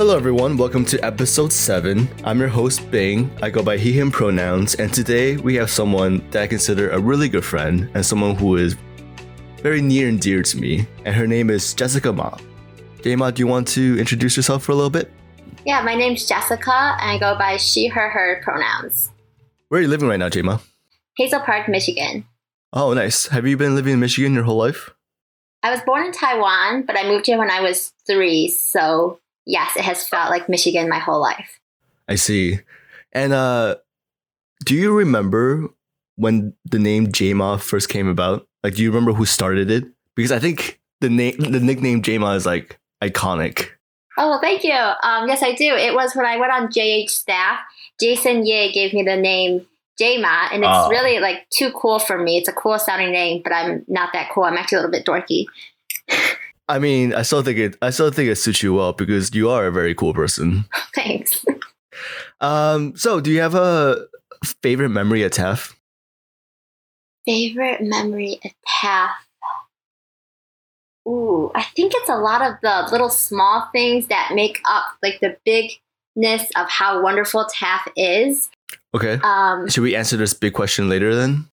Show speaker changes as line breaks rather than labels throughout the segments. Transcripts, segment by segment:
Hello, everyone. Welcome to episode 7. I'm your host, Bing. I go by he, him pronouns, and today we have someone that I consider a really good friend and someone who is very near and dear to me, and her name is Jessica Ma. Okay, Ma, do you want to introduce yourself for a little bit?
Yeah, my name's Jessica, and I go by she, her, her pronouns.
Where are you living right now, Jema?
Hazel Park, Michigan.
Oh, nice. Have you been living in Michigan your whole life?
I was born in Taiwan, but I moved here when I was three, so yes, it has felt like Michigan my whole life.
I see. And uh do you remember when the name Jama first came about? Like do you remember who started it? Because I think the name the nickname Jama is like iconic.
Oh, thank you. Um, yes, I do. It was when I went on JH staff. Jason Ye gave me the name Jama, and it's
Oh.
really like too cool for me. It's a cool sounding name, but I'm not that cool. I'm actually a little bit dorky.
I mean, I still think it I still think it suits you well because you are a very cool person.
Thanks.
Um so do you have a favorite memory at TAF?
Favorite memory at TAF. Ooh, I think it's a lot of the little small things that make up like the bigness of how wonderful TAF is.
Okay.
Um,
Should we answer this big question later then?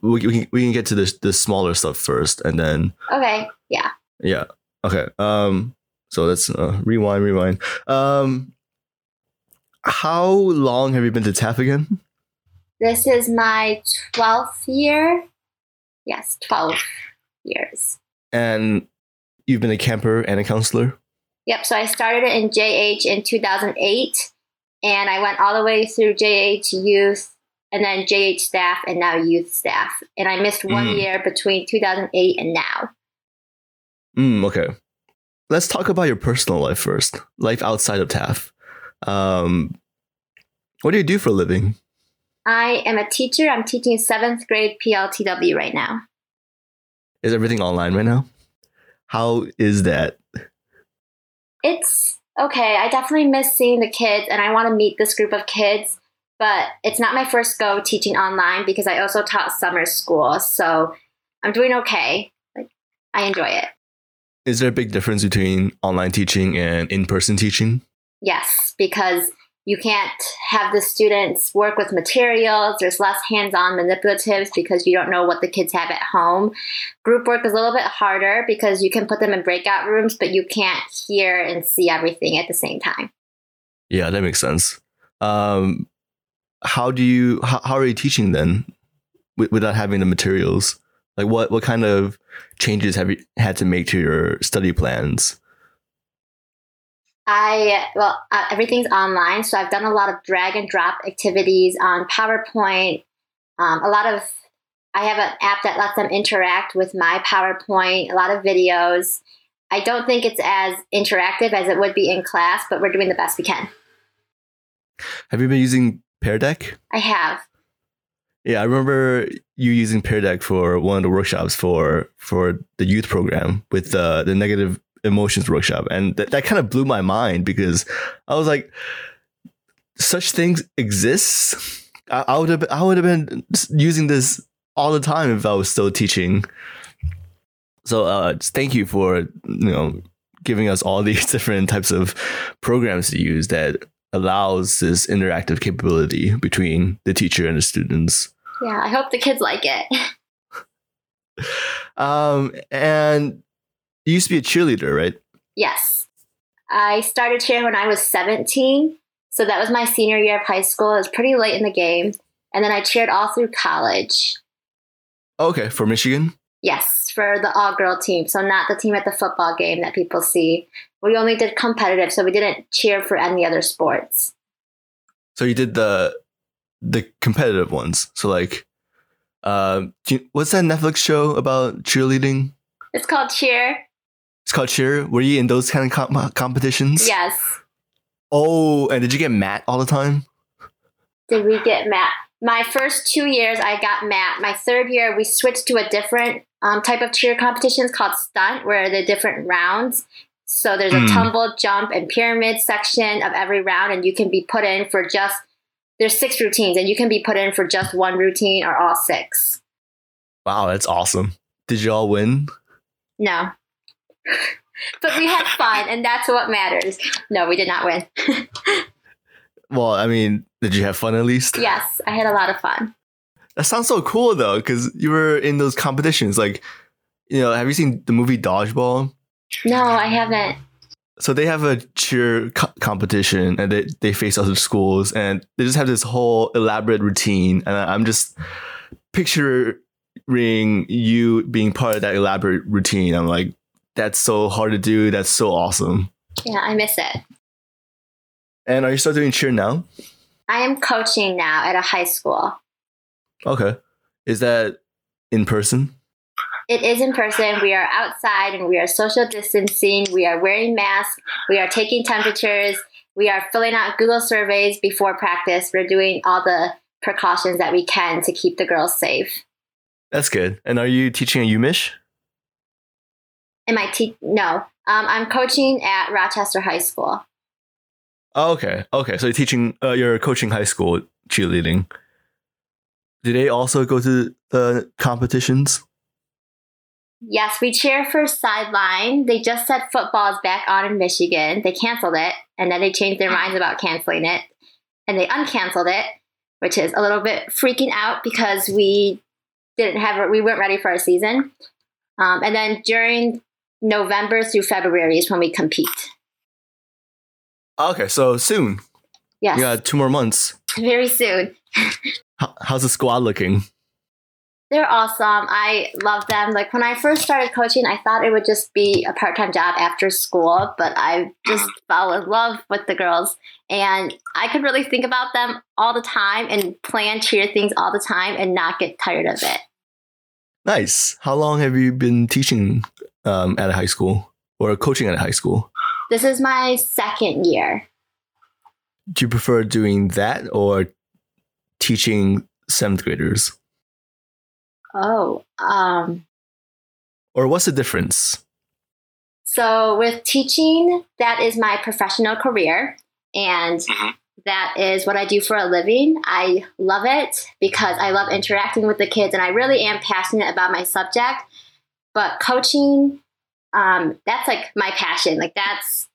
We, we, can, we can get to the, the smaller stuff first and then
okay, yeah.
Yeah. Okay. Um. So let's uh, rewind. Rewind. Um. How long have you been to TAF again?
This is my 12th year. Yes, 12 years.
And you've been a camper and a counselor.
Yep, so I started it in JH in 2008, and I went all the way through JH youth, and then JH staff, and now youth staff. And I missed one
Mm.
year between 2008 and now.
Mm, okay. Let's talk about your personal life first. Life outside of TAF. Um. What do you do for a living?
I am a teacher. I'm teaching seventh grade PLTW right now.
Is everything online right now? How is that?
It's okay. I definitely miss seeing the kids, and I want to meet this group of kids. But it's not my first go teaching online because I also taught summer school, so I'm doing okay. Like I enjoy it.
Is there a big difference between online teaching and in-person teaching?
Yes, because you can't have the students work with materials. There's less hands on manipulatives because you don't know what the kids have at home. Group work is a little bit harder because you can put them in breakout rooms, but you can't hear and see everything at the same time.
Yeah, that makes sense. Um, how do you how, how are you teaching then without having the materials? Like what what kind of changes have you had to make to your study plans?
I, well, uh, everything's online, so I've done a lot of drag and drop activities on PowerPoint. Um, a lot of, I have an app that lets them interact with my PowerPoint, a lot of videos. I don't think it's as interactive as it would be in class, but we're doing the best we can.
Have you been using Pear Deck?
I have.
Yeah, I remember you using Pear Deck for one of the workshops for for the youth program with the the negative emotions workshop, and that that kind of blew my mind because I was like, such things exist. I, I would have I would have been using this all the time if I was still teaching. So uh, thank you for you know giving us all these different types of programs to use that allows this interactive capability between the teacher and the students.
Yeah, I hope the kids like it.
Um, and you used to be a cheerleader, right?
yes. I started cheer when I was 17. So that was my senior year of high school. It was pretty late in the game. And then I cheered all through college.
Okay, for Michigan.
Yes, for the all girl team. So not the team at the football game that people see. We only did competitive, so we didn't cheer for any other sports.
So you did the the competitive ones. So like, uh, you- what's that Netflix show about cheerleading?
It's called cheer.
It's called Cheer. Were you in those kind of com- competitions?
Yes.
Oh, and did you get Matt all the time?
Did we get Matt? My first two years, I got Matt. My third year, we switched to a different um, type of cheer competitions called stunt, where they're different rounds. So there's a
Hmm.
tumble, jump, and pyramid section of every round, and you can be put in for just there's six routines, and you can be put in for just one routine or all six.
Wow, that's awesome. Did you all win?
No, but we had fun, and that's what matters. No, we did not win.
well, I mean, did you have fun at least?
Yes, I had a lot of fun.
That sounds so cool though, because you were in those competitions. Like, you know, have you seen the movie Dodgeball?
No, I haven't.
So they have a cheer co- competition, and they they face other schools, and they just have this whole elaborate routine. And I'm just picturing you being part of that elaborate routine. I'm like, that's so hard to do. That's so awesome.
Yeah, I miss it.
And are you still doing cheer now?
I am coaching now at a high school.
Okay. Is that in person?
It is in person. We are outside and we are social distancing. We are wearing masks. We are taking temperatures. We are filling out Google surveys before practice. We're doing all the precautions that we can to keep the girls safe.
That's good. And are you teaching a UMich?
Am I te- no? Um, I'm coaching at Rochester High School.
Oh, okay. Okay. So you're teaching. Uh, you're coaching high school cheerleading. Do they also go to the competitions?
Yes, we cheer for sideline. They just said football is back on in Michigan. They canceled it, and then they changed their minds about canceling it, and they uncanceled it, which is a little bit freaking out because we didn't have we weren't ready for our season. Um, and then during November through February is when we compete.
Okay, so soon.
Yes.
You got two more months.
Very soon.
how's the squad looking?
They're awesome. I love them. Like when I first started coaching, I thought it would just be a part time job after school, but I just fell in love with the girls. And I could really think about them all the time and plan cheer things all the time and not get tired of it.
Nice. How long have you been teaching um, at a high school or coaching at a high school?
This is my second year.
Do you prefer doing that or teaching seventh graders?
Oh, um,
or what's the difference?
So, with teaching, that is my professional career, and mm-hmm. that is what I do for a living. I love it because I love interacting with the kids, and I really am passionate about my subject. But coaching, um, that's like my passion. Like, that's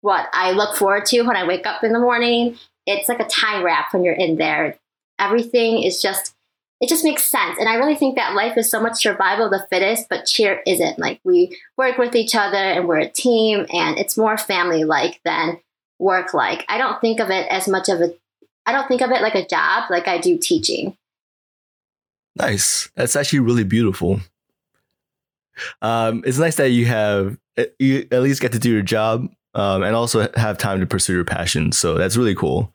what I look forward to when I wake up in the morning. It's like a time wrap when you're in there. Everything is just it just makes sense. And I really think that life is so much survival of the fittest, but cheer isn't. Like we work with each other and we're a team and it's more family like than work like. I don't think of it as much of a I don't think of it like a job like I do teaching.
Nice. That's actually really beautiful. Um, it's nice that you have you at least get to do your job um, and also have time to pursue your passion. So that's really cool.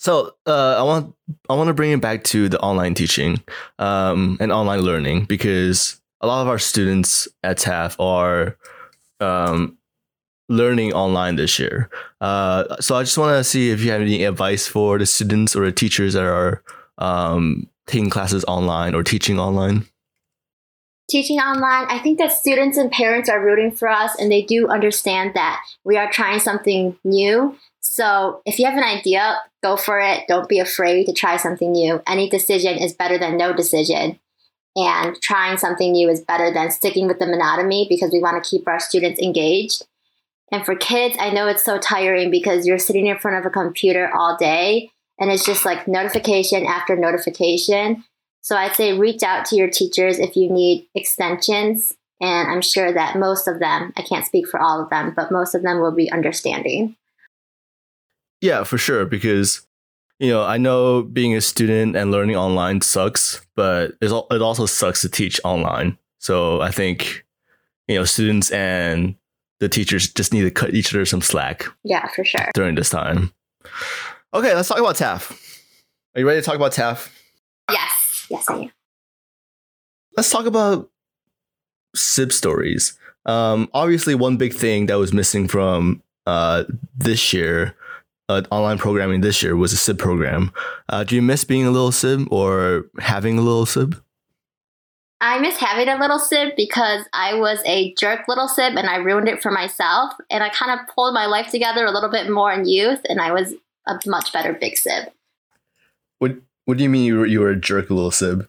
So uh, I want I want to bring it back to the online teaching um, and online learning because a lot of our students at TAF are um, learning online this year. Uh, so I just want to see if you have any advice for the students or the teachers that are um, taking classes online or teaching online
teaching online, I think that students and parents are rooting for us and they do understand that we are trying something new. So if you have an idea, go for it. Don't be afraid to try something new. Any decision is better than no decision. And trying something new is better than sticking with the monotony because we want to keep our students engaged. And for kids, I know it's so tiring because you're sitting in front of a computer all day and it's just like notification after notification. So I'd say reach out to your teachers if you need extensions. And I'm sure that most of them, I can't speak for all of them, but most of them will be understanding.
Yeah, for sure. Because, you know, I know being a student and learning online sucks, but it also sucks to teach online. So I think, you know, students and the teachers just need to cut each other some slack.
Yeah, for sure.
During this time. Okay, let's talk about TAF. Are you ready to talk about TAF?
Yes. Yes, I am.
Let's talk about SIB stories. Um, obviously, one big thing that was missing from uh, this year, uh, online programming this year, was a SIB program. Uh, do you miss being a little SIB or having a little SIB?
I miss having a little SIB because I was a jerk little SIB and I ruined it for myself. And I kind of pulled my life together a little bit more in youth, and I was a much better big SIB.
What what do you mean you were, you were a jerk little sib?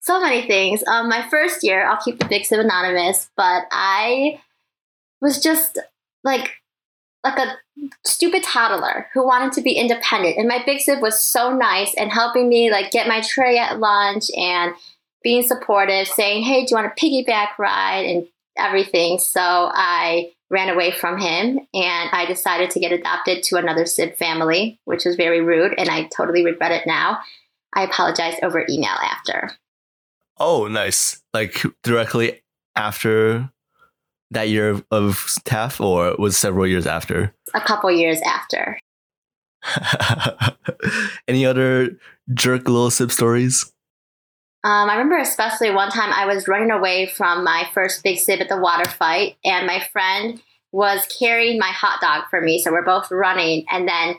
So many things. Um, my first year, I'll keep the big sib anonymous, but I was just like like a stupid toddler who wanted to be independent. And my big sib was so nice and helping me like get my tray at lunch and being supportive, saying, "Hey, do you want a piggyback ride?" and everything. So I ran away from him and I decided to get adopted to another sib family, which was very rude and I totally regret it now. I apologized over email after.
Oh, nice. Like directly after that year of, TAF or was several years after?
A couple years after.
Any other jerk little sib stories?
Um, I remember especially one time I was running away from my first big sib at the water fight, and my friend was carrying my hot dog for me. So we're both running, and then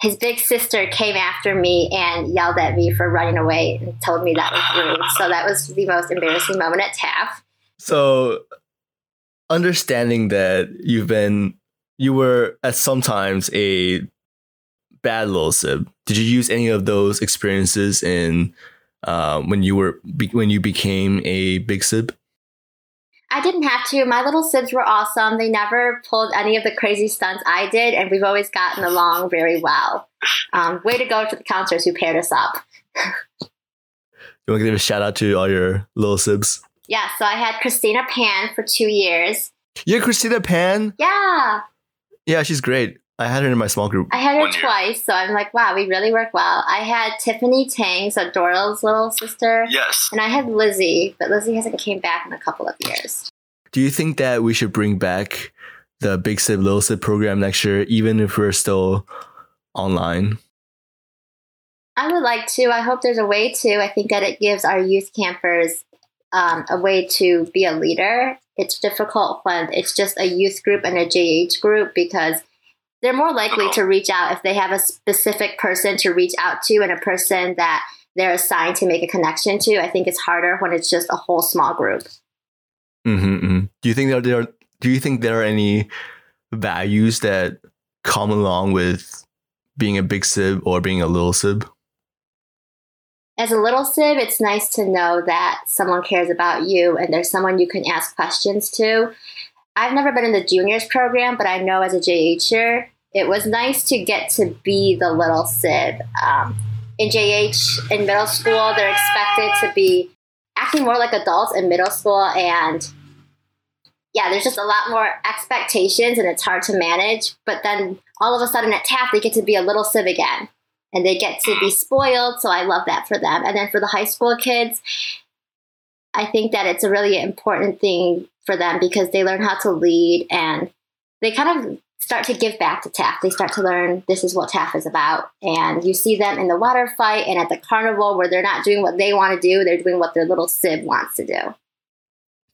his big sister came after me and yelled at me for running away and told me that was rude. so that was the most embarrassing moment at TAF.
So, understanding that you've been, you were at sometimes a bad little sib. Did you use any of those experiences in um, when you were when you became a big sib?
I didn't have to. My little sibs were awesome. They never pulled any of the crazy stunts I did, and we've always gotten along very well. Um, way to go to the counselors who paired us up.
you want to give a shout out to all your little sibs?
Yeah, so I had Christina Pan for two years.
Yeah, Christina Pan?
Yeah.
Yeah, she's great. I had her in my small group.
I had her twice, so I'm like, wow, we really work well. I had Tiffany Tang, so Doral's little sister.
Yes.
And I had Lizzie, but Lizzie hasn't came back in a couple of years.
Do you think that we should bring back the Big Sib Little Sib program next year, even if we're still online?
I would like to. I hope there's a way to. I think that it gives our youth campers um, a way to be a leader. It's difficult when it's just a youth group and a JH group because they're more likely to reach out if they have a specific person to reach out to and a person that they're assigned to make a connection to. I think it's harder when it's just a whole small group.
Mm-hmm, mm-hmm. Do you think there are, do you think there are any values that come along with being a big sib or being a little sib?
As a little sib, it's nice to know that someone cares about you and there's someone you can ask questions to. I've never been in the juniors program, but I know as a JHer, it was nice to get to be the little sib. Um, in JH, in middle school, they're expected to be acting more like adults in middle school. And yeah, there's just a lot more expectations and it's hard to manage. But then all of a sudden at TAF, they get to be a little sib again and they get to be spoiled. So I love that for them. And then for the high school kids, I think that it's a really important thing for them because they learn how to lead and they kind of start to give back to TAF. They start to learn this is what TAF is about. And you see them in the water fight and at the carnival where they're not doing what they want to do, they're doing what their little sib wants to do.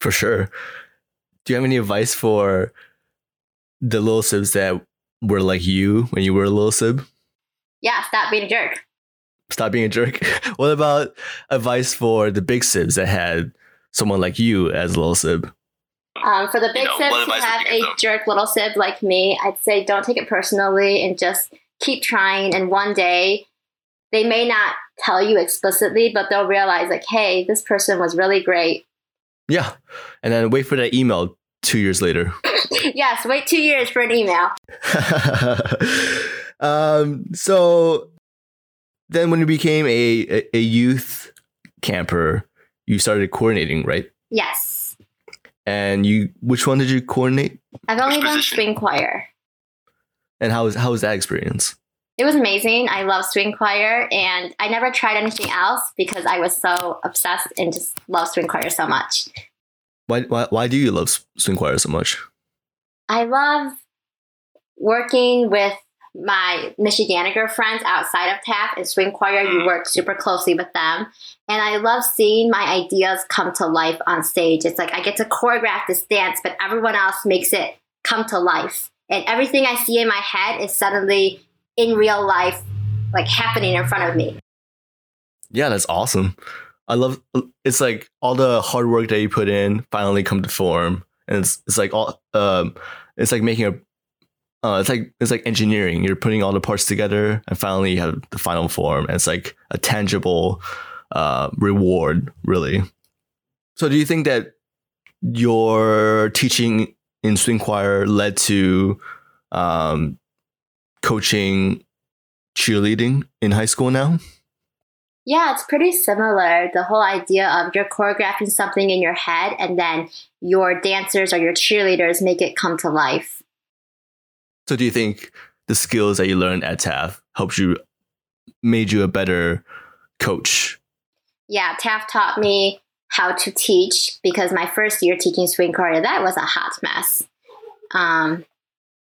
For sure. Do you have any advice for the little sibs that were like you when you were a little sib?
Yeah, stop being a jerk.
Stop being a jerk. what about advice for the big sibs that had someone like you as a little sib?
Um, for the big you know, sibs who have a them? jerk little sib like me, I'd say don't take it personally and just keep trying. And one day, they may not tell you explicitly, but they'll realize, like, hey, this person was really great.
Yeah. And then wait for that email two years later.
yes, wait two years for an email.
um, so then when you became a, a, a youth camper, you started coordinating, right?
Yes.
And you, which one did you coordinate?
I've only done swing choir.
And how was how was that experience?
It was amazing. I love swing choir, and I never tried anything else because I was so obsessed and just love swing choir so much.
Why why why do you love swing choir so much?
I love working with my Michiganiger friends outside of TAF and swing choir. You mm. work super closely with them. And I love seeing my ideas come to life on stage. It's like I get to choreograph this dance, but everyone else makes it come to life. And everything I see in my head is suddenly in real life, like happening in front of me.
Yeah, that's awesome. I love it's like all the hard work that you put in finally come to form. And it's it's like all um it's like making a uh, it's like it's like engineering. You're putting all the parts together, and finally you have the final form. And it's like a tangible uh, reward, really. So, do you think that your teaching in swing choir led to um, coaching cheerleading in high school now?
Yeah, it's pretty similar. The whole idea of you're choreographing something in your head and then your dancers or your cheerleaders make it come to life.
So, do you think the skills that you learned at TAF helped you, made you a better coach?
Yeah, TAF taught me how to teach because my first year teaching swing choreo, that was a hot mess. Um,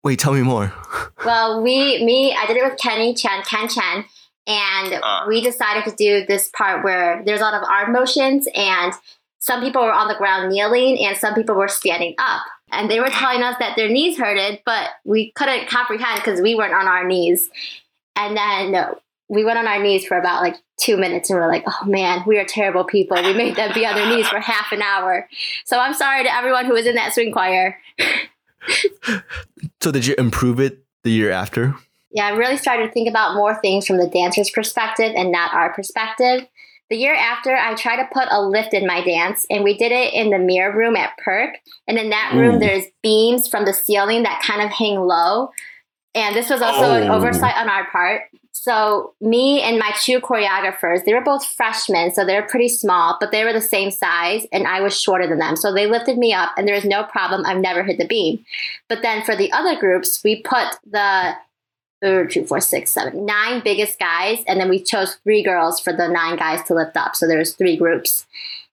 Wait, tell me more.
well, we, me, I did it with Kenny Chan, Ken Chan, and uh. we decided to do this part where there's a lot of arm motions, and some people were on the ground kneeling, and some people were standing up. And they were telling us that their knees hurted, but we couldn't comprehend because we weren't on our knees. And then we went on our knees for about like two minutes and we're like, oh man, we are terrible people. We made them be on their knees for half an hour. So I'm sorry to everyone who was in that swing choir.
so did you improve it the year after?
Yeah, I really started to think about more things from the dancer's perspective and not our perspective. The year after, I tried to put a lift in my dance, and we did it in the mirror room at Perk. And in that room, Ooh. there's beams from the ceiling that kind of hang low. And this was also oh. an oversight on our part. So me and my two choreographers, they were both freshmen, so they were pretty small, but they were the same size, and I was shorter than them. So they lifted me up, and there was no problem. I've never hit the beam. But then for the other groups, we put the two, four, six, seven, nine biggest guys, and then we chose three girls for the nine guys to lift up. So there was three groups.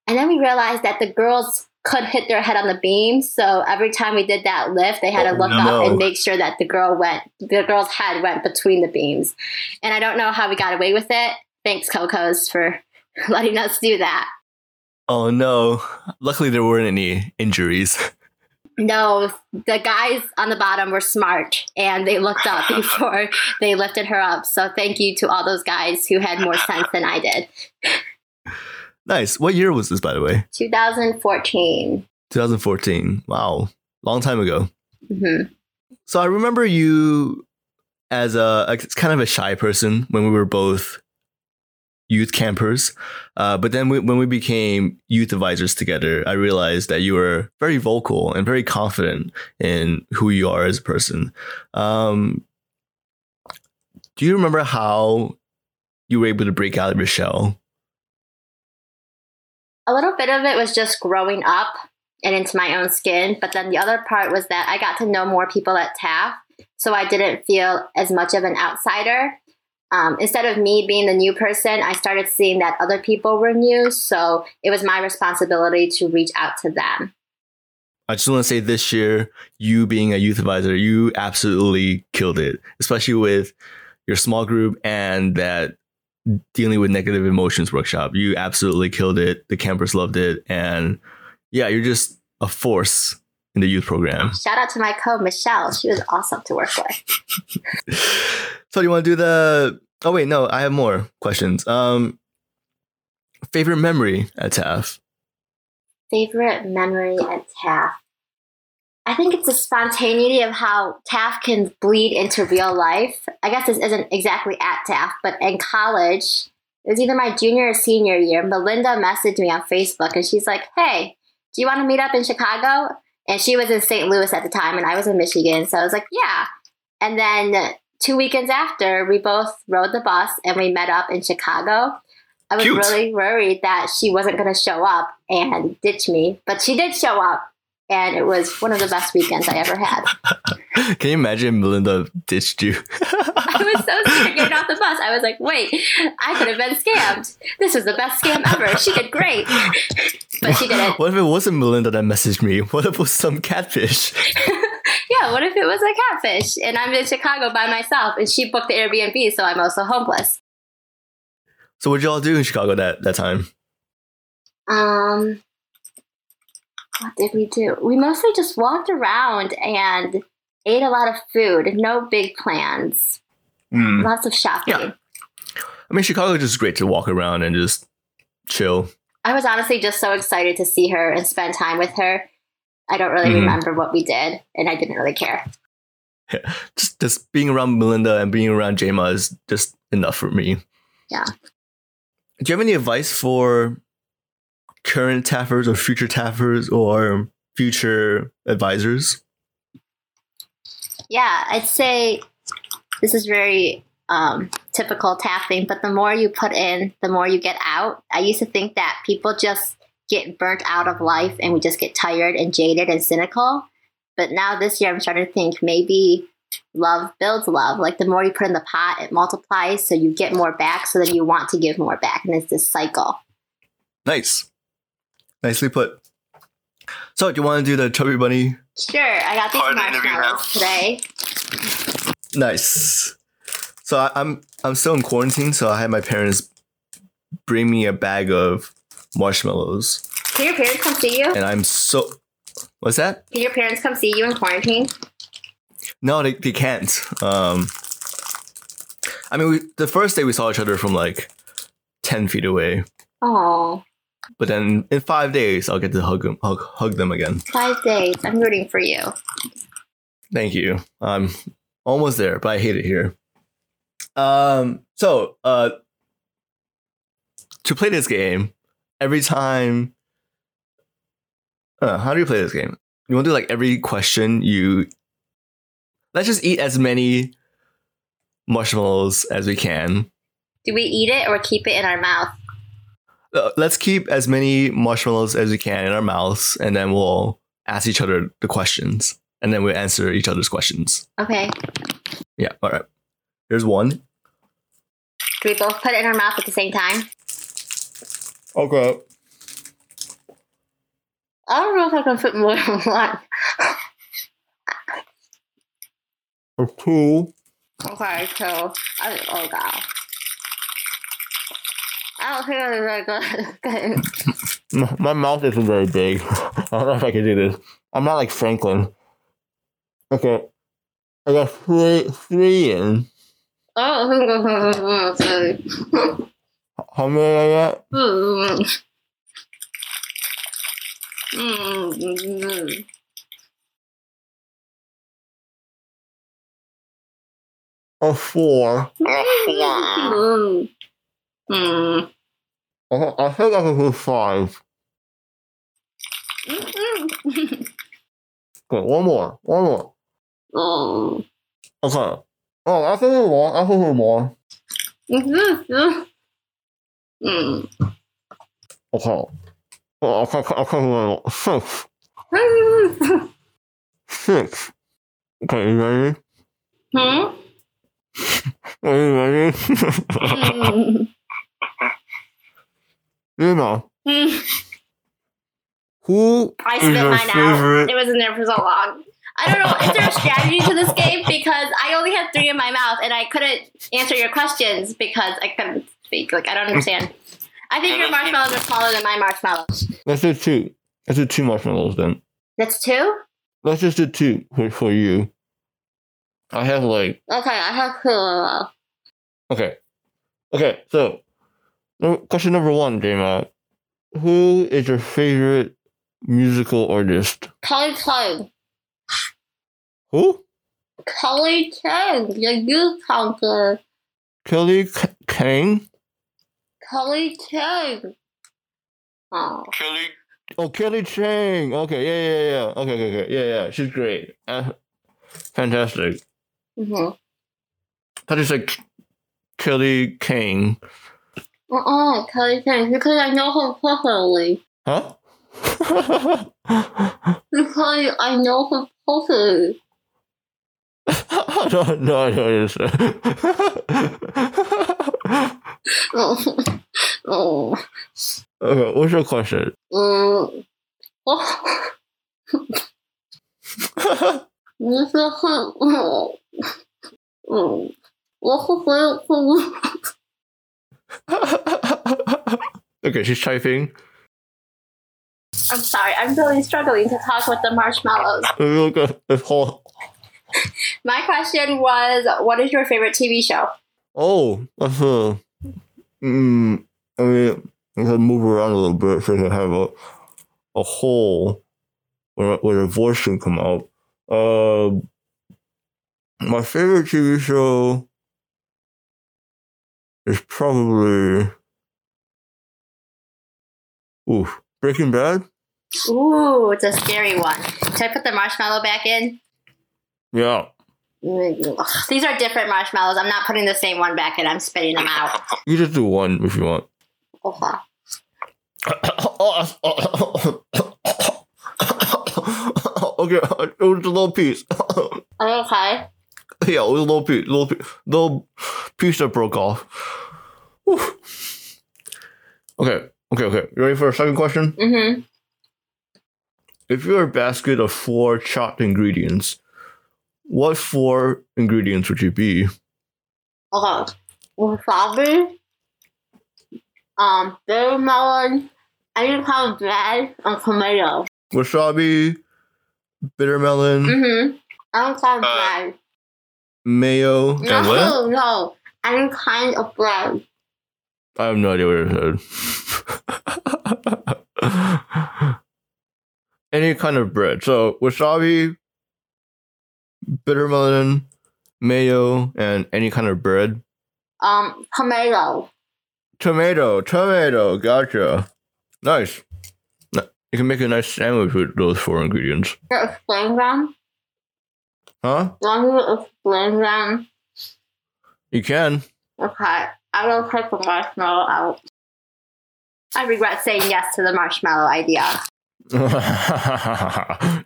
And then we realized that the girls could hit their head on the beam. So every time we did that lift, they had to look no. up and make sure that the girl went, the girl's head went between the beams. And I don't know how we got away with it. Thanks, Coco's, for letting us do that.
Oh no! Luckily, there weren't any injuries.
No, the guys on the bottom were smart and they looked up before they lifted her up. So thank you to all those guys who had more sense than I did.
Nice. What year was this, by the way?
2014.
2014. Wow. Long time ago. Mm-hmm. So I remember you as a, a kind of a shy person when we were both youth campers. Uh, but then we, when we became youth advisors together, I realized that you were very vocal and very confident in who you are as a person. Um, do you remember how you were able to break out of your shell
a little bit of it was just growing up and into my own skin. But then the other part was that I got to know more people at TAF. So I didn't feel as much of an outsider. Um, instead of me being the new person, I started seeing that other people were new. So it was my responsibility to reach out to them.
I just want to say this year, you being a youth advisor, you absolutely killed it, especially with your small group and that dealing with negative emotions workshop. You absolutely killed it. The campers loved it. And yeah, you're just a force in the youth program.
Shout out to my co Michelle. She was awesome to work with.
so do you want to do the Oh wait, no, I have more questions. Um favorite memory at TAF?
Favorite memory at TAF. I think it's the spontaneity of how TAF can bleed into real life. I guess this isn't exactly at TAF, but in college, it was either my junior or senior year. Melinda messaged me on Facebook and she's like, Hey, do you want to meet up in Chicago? And she was in St. Louis at the time and I was in Michigan. So I was like, Yeah. And then two weekends after, we both rode the bus and we met up in Chicago. I was Cute. really worried that she wasn't going to show up and ditch me, but she did show up and it was one of the best weekends I ever had.
Can you imagine Melinda ditched you?
I was so scared getting off the bus. I was like, wait, I could have been scammed. This was the best scam ever. She did great. But she didn't.
What if it wasn't Melinda that messaged me? What if it was some catfish?
yeah, what if it was a catfish and I'm in Chicago by myself and she booked the Airbnb, so I'm also homeless.
So what did y'all do in Chicago that, that time?
Um, what did we do? We mostly just walked around and ate a lot of food. No big plans. Mm. Lots of shopping. Yeah.
I mean, Chicago is just great to walk around and just chill.
I was honestly just so excited to see her and spend time with her. I don't really mm remember what we did, and I didn't really care.
Yeah. Just, just being around Melinda and being around Jema is just enough for me.
Yeah.
Do you have any advice for current taffers or future taffers or future advisors?
Yeah, I'd say this is very um, typical tapping, but the more you put in, the more you get out. I used to think that people just get burnt out of life and we just get tired and jaded and cynical. But now this year, I'm starting to think maybe love builds love. Like the more you put in the pot, it multiplies, so you get more back, so then you want to give more back, and it's this cycle.
Nice. Nicely put. So, do you want to do the chubby bunny?
Sure, I got these
Part of the interview
marshmallows today.
Nice. So I, I'm I'm still in quarantine, so I had my parents bring me a bag of marshmallows,
Can your parents come see you?
and I'm so. What's that?
Can your parents come see you in quarantine?
No, they, they can't. Um, I mean, we, the first day we saw each other from like ten feet away,
Oh,
but then in five days I'll get to hug them, hug, hug them again.
five days. I'm rooting for you.
Thank you. I'm almost there, but I hate it here. Um, so uh, to play this game, every time, uh, how do you play this game? You want to do like every question you. Let's just eat as many marshmallows as we can.
Do we eat it or keep it in our mouth?
Uh, let's keep as many marshmallows as we can in our mouths, and then we'll ask each other the questions, and then we'll answer each other's questions.
Okay.
Yeah. All right. Here's one.
Do we both put it in our mouth at the same time?
Okay.
I don't know if I can fit more than one.
Oh, Two.
Okay, so I oh god. I don't think it's very good.
My, my mouth isn't very big. I don't know if I can do this. I'm not like Franklin. Okay. I got three, three in.
oh, sorry.
How many I got?
Mm. Mm.
A four.
Mm. Mm.
I, I think I can do five.
Mm.
Okay, one more. One more.
Oh.
Okay. Oh, I can do more. I can do more.
Mm.
Okay. Oh, I can do more. Six. Six. Okay, you ready?
Hmm?
Are you ready?
Mm.
you know,
Mm.
who
I spit mine out. It was in there for so long. I don't know. Is there a strategy to this game? Because I only had three in my mouth and I couldn't answer your questions because I couldn't speak. Like, I don't understand. I think your marshmallows are smaller than my marshmallows.
Let's do two. Let's do two marshmallows then.
That's two?
Let's just do two for, for you. I have like
Okay, I have two.
okay, okay. So, question number one, Dama. Who is your favorite musical artist?
Kelly Chang.
Who?
Kelly Chang. The youth counter.
Kelly K- Kang.
Kelly Chang. Oh.
Kelly.
Oh, Kelly Chang. Okay, yeah, yeah, yeah. Okay, okay, okay. Yeah, yeah. She's great. Uh, fantastic.
Mm-hmm.
How do you say K- Kelly Kang?
Uh-uh, Kelly Chang. Because I know her personally.
Huh?
Because I know her personally.
no, no, I don't understand.
Oh. oh.
okay, what's your question?
Mm. Oh. 你是会，嗯，嗯，我会不会会
okay, she's typing.
I'm sorry, I'm really struggling to talk with the marshmallows.
Look at this whole.
my question was, what is your favorite TV show?
Oh, a. Mm, I mean, I can move around a little bit so I can have a, a hole where, where the voice can come out. Uh, my favorite TV show is probably Ooh, Breaking Bad.
Ooh, it's a scary one. Should I put the marshmallow back in?
Yeah.
Ugh, These are different marshmallows. I'm not putting the same one back in. I'm spitting them out.
You just do one if you want.
Okay.
okay, it was a little piece.
Are you okay?
yeah, it was a little piece, little piece, little piece that broke off. Whew. Okay, okay, okay. You ready for a second question?
Mm-hmm.
If you're a basket of four chopped ingredients, what four ingredients would you be?
Okay. Wasabi, um, bitter melon, any kind of bread, and tomato.
Wasabi, bitter melon,
Mm-hmm. Any kind of
Uh,
bread.
mayo, and what?
No, no. Any kind of bread.
I have no idea what it said. Any kind of bread. So wasabi, bitter melon, mayo, and any kind of bread.
Um, tomato.
Tomato, tomato, gotcha. Nice. You can make a nice sandwich with those four ingredients.
Explain them?
Huh?
Me to explain them?
You can.
Okay. I will take the marshmallow out. I regret saying yes to the marshmallow idea.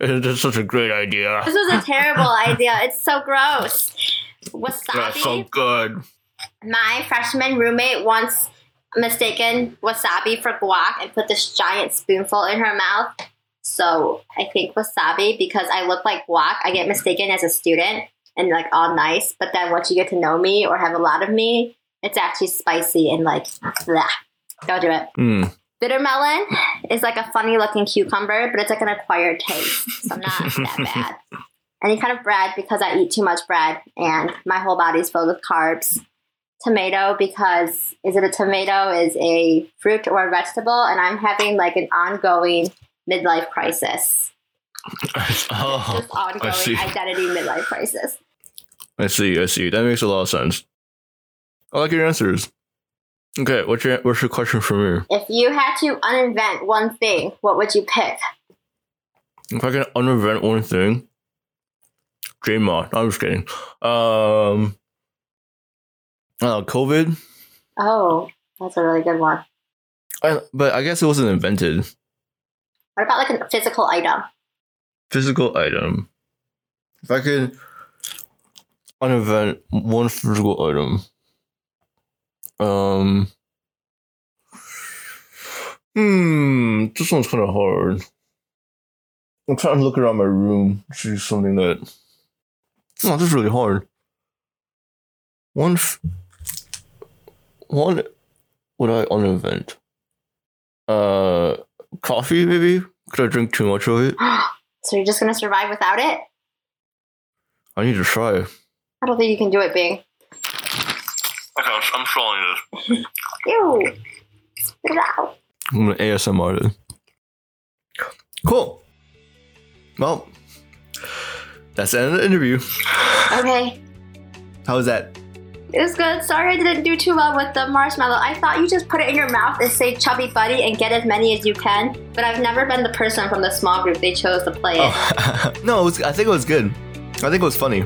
It's such a great idea.
This was a terrible idea. It's so gross. Wasabi.
That's so good.
My freshman roommate once mistaken wasabi for guac and put this giant spoonful in her mouth. So I think wasabi because I look like guac. I get mistaken as a student and like all nice, but then once you get to know me or have a lot of me, it's actually spicy and like blah. Don't do it.
Mm.
Bitter melon is like a funny looking cucumber, but it's like an acquired taste. So I'm not that bad. Any kind of bread because I eat too much bread and my whole body's filled with carbs. Tomato because is it a tomato is a fruit or a vegetable and I'm having like an ongoing midlife crisis.
oh,
This ongoing identity midlife crisis.
I see. I see. That makes a lot of sense. I like your answers. Okay, what's your what's your question for me?
If you had to uninvent one thing, what would you pick?
If I can uninvent one thing, Ma. No, I'm just kidding. Um, uh, COVID.
Oh, that's a really good one.
I, but I guess it wasn't invented.
What about like a physical item?
Physical item. If I could uninvent one physical item, um, hmm, this one's kind of hard. I'm trying to look around my room to see something that. Oh, this is really hard. One, f- one, would I uninvent? Uh, coffee maybe. Could I drink too much of it?
so you're just gonna survive without it?
I need to try.
I don't think you can do it, Bing.
Okay, I'm, I'm swallowing this.
Ew. Spit it out.
I'm gonna ASMR it. Cool. Well, that's the end of the interview.
Okay.
How was that?
It was good. Sorry I didn't do too well with the marshmallow. I thought you just put it in your mouth and say chubby buddy and get as many as you can. But I've never been the person from the small group they chose to play it.
Oh, no, it was, I think it was good. I think it was funny.